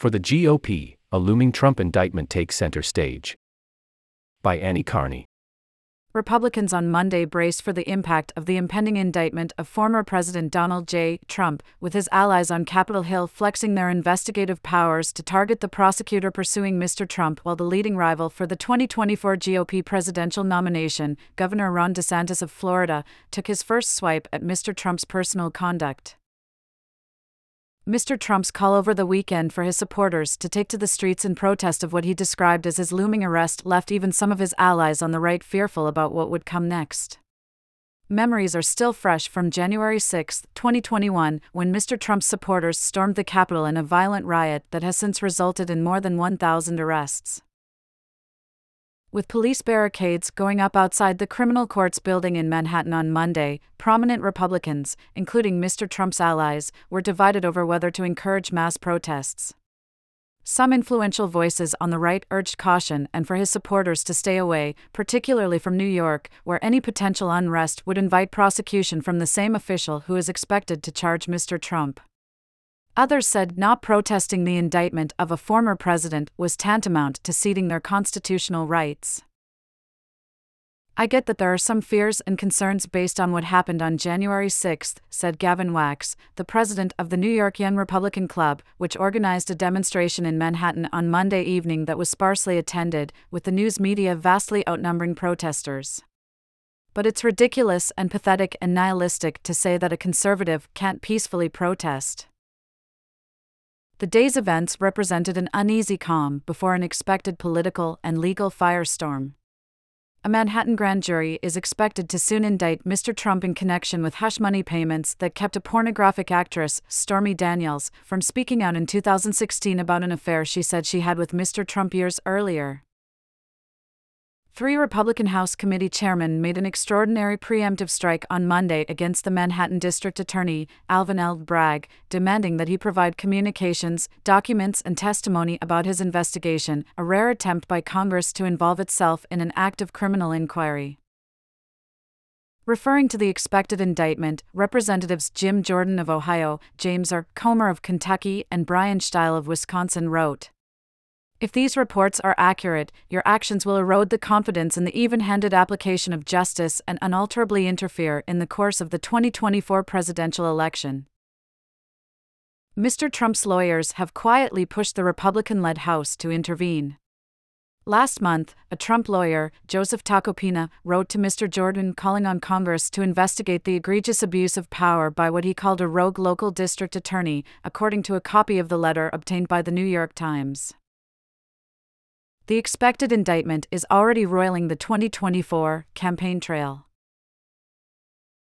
For the GOP, a looming Trump indictment takes center stage. By Annie Karni. Republicans on Monday braced for the impact of the impending indictment of former President Donald J. Trump, with his allies on Capitol Hill flexing their investigative powers to target the prosecutor pursuing Mr. Trump while the leading rival for the 2024 GOP presidential nomination, Governor Ron DeSantis of Florida, took his first swipe at Mr. Trump's personal conduct. Mr. Trump's call over the weekend for his supporters to take to the streets in protest of what he described as his looming arrest left even some of his allies on the right fearful about what would come next. Memories are still fresh from January 6, 2021, when Mr. Trump's supporters stormed the Capitol in a violent riot that has since resulted in more than 1,000 arrests with police barricades going up outside the criminal courts building in Manhattan on Monday, prominent Republicans, including Mr. Trump's allies, were divided over whether to encourage mass protests. Some influential voices on the right urged caution and for his supporters to stay away, particularly from New York, where any potential unrest would invite prosecution from the same official who is expected to charge Mr. Trump. Others said not protesting the indictment of a former president was tantamount to ceding their constitutional rights. I get that there are some fears and concerns based on what happened on January 6, said Gavin Wax, the president of the New York Young Republican Club, which organized a demonstration in Manhattan on Monday evening that was sparsely attended, with the news media vastly outnumbering protesters. But it's ridiculous and pathetic and nihilistic to say that a conservative can't peacefully protest. The day's events represented an uneasy calm before an expected political and legal firestorm. A Manhattan grand jury is expected to soon indict Mr. Trump in connection with hush money payments that kept a pornographic actress, Stormy Daniels, from speaking out in 2016 about an affair she said she had with Mr. Trump years earlier. Three Republican House committee chairmen made an extraordinary preemptive strike on Monday against the Manhattan District Attorney, Alvin L. Bragg, demanding that he provide communications, documents, and testimony about his investigation, a rare attempt by Congress to involve itself in an active criminal inquiry. Referring to the expected indictment, Representatives Jim Jordan of Ohio, James R. Comer of Kentucky, and Bryan Steil of Wisconsin wrote if these reports are accurate, your actions will erode the confidence in the even handed application of justice and unalterably interfere in the course of the 2024 presidential election. Mr. Trump's lawyers have quietly pushed the Republican led House to intervene. Last month, a Trump lawyer, Joseph Tacopina, wrote to Mr. Jordan calling on Congress to investigate the egregious abuse of power by what he called a rogue local district attorney, according to a copy of the letter obtained by the New York Times. The expected indictment is already roiling the 2024 campaign trail.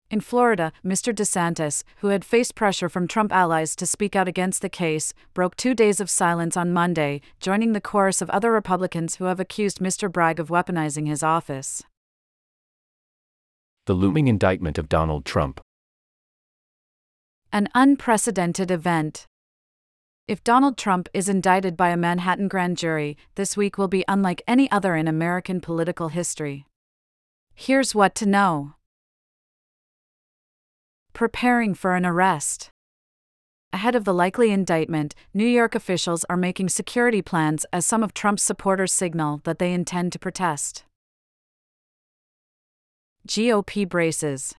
In Florida, Mr. DeSantis, who had faced pressure from Trump allies to speak out against the case, broke two days of silence on Monday, joining the chorus of other Republicans who have accused Mr. Bragg of weaponizing his office. The looming indictment of Donald Trump. An unprecedented event. If Donald Trump is indicted by a Manhattan grand jury, this week will be unlike any other in American political history. Here's what to know Preparing for an arrest. Ahead of the likely indictment, New York officials are making security plans as some of Trump's supporters signal that they intend to protest. GOP braces.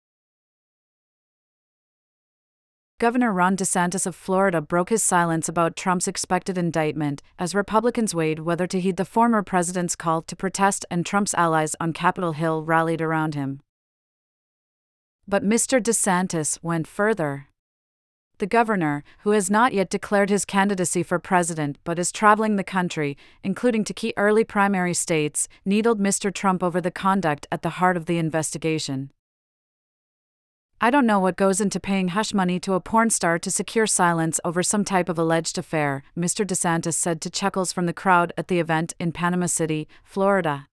Governor Ron DeSantis of Florida broke his silence about Trump's expected indictment as Republicans weighed whether to heed the former president's call to protest and Trump's allies on Capitol Hill rallied around him. But Mr. DeSantis went further. The governor, who has not yet declared his candidacy for president but is traveling the country, including to key early primary states, needled Mr. Trump over the conduct at the heart of the investigation. I don't know what goes into paying hush money to a porn star to secure silence over some type of alleged affair, Mr. DeSantis said to chuckles from the crowd at the event in Panama City, Florida.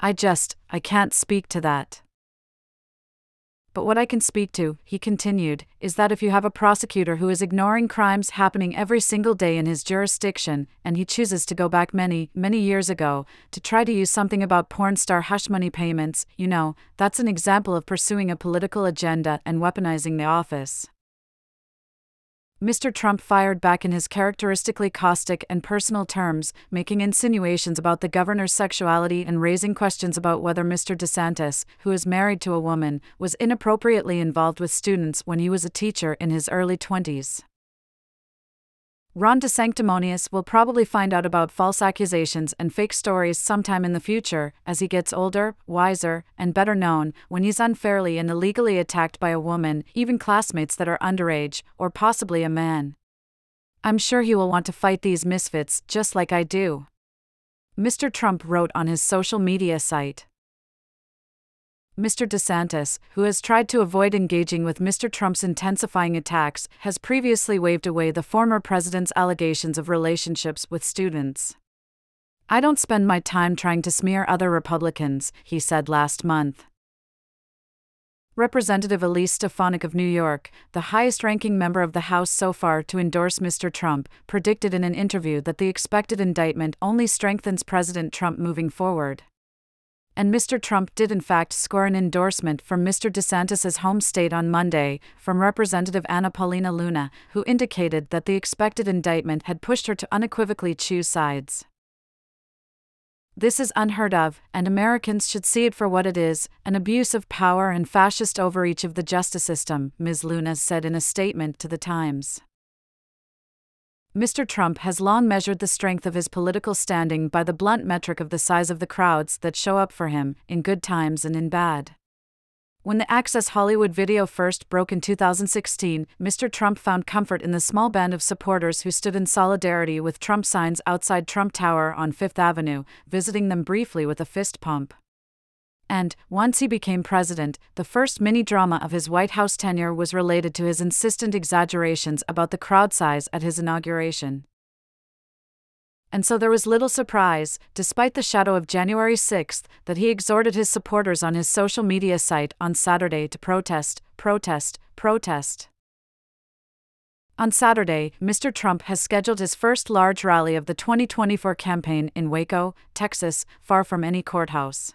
I just, I can't speak to that. But what I can speak to, he continued, is that if you have a prosecutor who is ignoring crimes happening every single day in his jurisdiction, and he chooses to go back many, many years ago, to try to use something about porn star hush money payments, you know, that's an example of pursuing a political agenda and weaponizing the office. Mr. Trump fired back in his characteristically caustic and personal terms, making insinuations about the governor's sexuality and raising questions about whether Mr. DeSantis, who is married to a woman, was inappropriately involved with students when he was a teacher in his early 20s. Ron DeSanctimonious will probably find out about false accusations and fake stories sometime in the future, as he gets older, wiser, and better known, when he's unfairly and illegally attacked by a woman, even classmates that are underage, or possibly a man. I'm sure he will want to fight these misfits just like I do. Mr. Trump wrote on his social media site. Mr. DeSantis, who has tried to avoid engaging with Mr. Trump's intensifying attacks, has previously waved away the former president's allegations of relationships with students. I don't spend my time trying to smear other Republicans, he said last month. Representative Elise Stefanik of New York, the highest ranking member of the House so far to endorse Mr. Trump, predicted in an interview that the expected indictment only strengthens President Trump moving forward and Mr. Trump did in fact score an endorsement from Mr. DeSantis's home state on Monday from Representative Anna Paulina Luna, who indicated that the expected indictment had pushed her to unequivocally choose sides. This is unheard of, and Americans should see it for what it is an abuse of power and fascist overreach of the justice system, Ms. Luna said in a statement to The Times. Mr. Trump has long measured the strength of his political standing by the blunt metric of the size of the crowds that show up for him, in good times and in bad. When the Access Hollywood video first broke in 2016, Mr. Trump found comfort in the small band of supporters who stood in solidarity with Trump signs outside Trump Tower on Fifth Avenue, visiting them briefly with a fist pump and, once he became president, the first mini drama of his White House tenure was related to his insistent exaggerations about the crowd size at his inauguration. And so there was little surprise, despite the shadow of January 6, that he exhorted his supporters on his social media site on Saturday to protest, protest, protest. On Saturday, Mr. Trump has scheduled his first large rally of the 2024 campaign in Waco, Texas, far from any courthouse.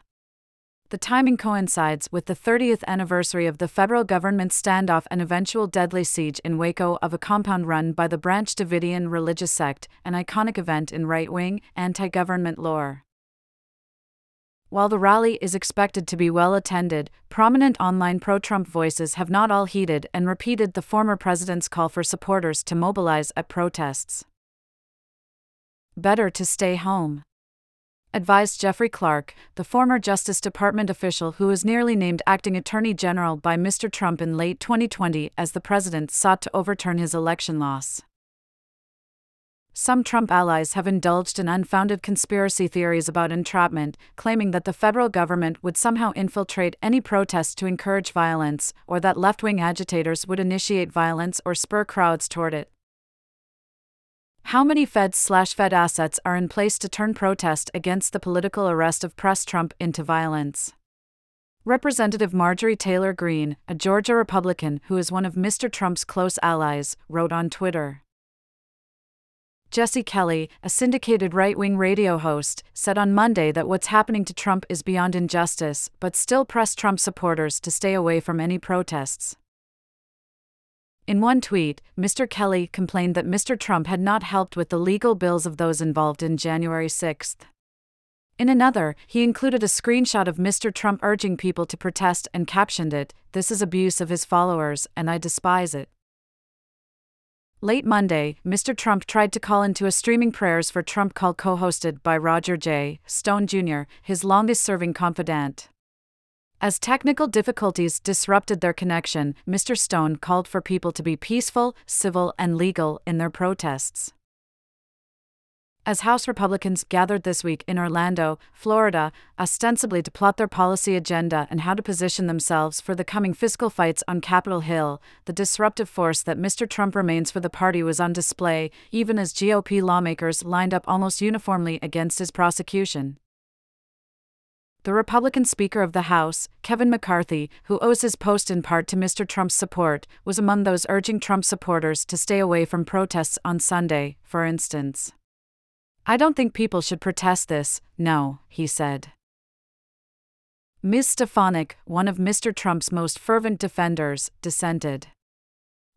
The timing coincides with the 30th anniversary of the federal government's standoff and eventual deadly siege in Waco of a compound run by the Branch Davidian religious sect, an iconic event in right wing, anti government lore. While the rally is expected to be well attended, prominent online pro Trump voices have not all heeded and repeated the former president's call for supporters to mobilize at protests. Better to stay home advised Jeffrey Clark, the former Justice Department official who was nearly named acting Attorney General by Mr. Trump in late 2020 as the president sought to overturn his election loss. Some Trump allies have indulged in unfounded conspiracy theories about entrapment, claiming that the federal government would somehow infiltrate any protest to encourage violence, or that left wing agitators would initiate violence or spur crowds toward it. How many feds slash Fed assets are in place to turn protest against the political arrest of press Trump into violence? Representative Marjorie Taylor Greene, a Georgia Republican who is one of Mr. Trump's close allies, wrote on Twitter. Jesse Kelly, a syndicated right wing radio host, said on Monday that what's happening to Trump is beyond injustice, but still pressed Trump supporters to stay away from any protests. In one tweet, Mr. Kelly complained that Mr. Trump had not helped with the legal bills of those involved in January 6. In another, he included a screenshot of Mr. Trump urging people to protest and captioned it, This is abuse of his followers, and I despise it. Late Monday, Mr. Trump tried to call into a streaming prayers for Trump call co hosted by Roger J. Stone Jr., his longest serving confidant. As technical difficulties disrupted their connection, Mr. Stone called for people to be peaceful, civil, and legal in their protests. As House Republicans gathered this week in Orlando, Florida, ostensibly to plot their policy agenda and how to position themselves for the coming fiscal fights on Capitol Hill, the disruptive force that Mr. Trump remains for the party was on display, even as GOP lawmakers lined up almost uniformly against his prosecution the Republican Speaker of the House, Kevin McCarthy, who owes his post in part to Mr. Trump's support, was among those urging Trump supporters to stay away from protests on Sunday, for instance. I don't think people should protest this, no, he said. Ms. Stefanik, one of Mr. Trump's most fervent defenders, dissented.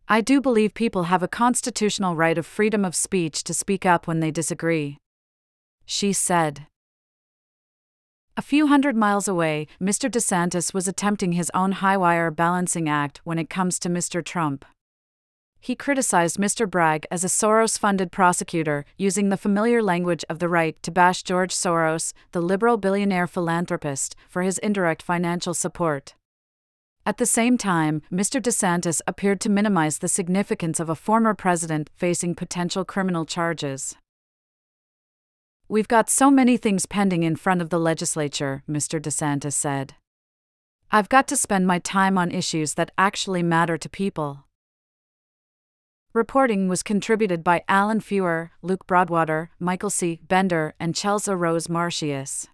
I do believe people have a constitutional right of freedom of speech to speak up when they disagree. She said. A few hundred miles away, Mr. DeSantis was attempting his own high wire balancing act when it comes to Mr. Trump. He criticized Mr. Bragg as a Soros funded prosecutor, using the familiar language of the right to bash George Soros, the liberal billionaire philanthropist, for his indirect financial support. At the same time, Mr. DeSantis appeared to minimize the significance of a former president facing potential criminal charges. We've got so many things pending in front of the legislature, Mr. DeSantis said. I've got to spend my time on issues that actually matter to people. Reporting was contributed by Alan Feuer, Luke Broadwater, Michael C. Bender, and Chelsea Rose Marcius.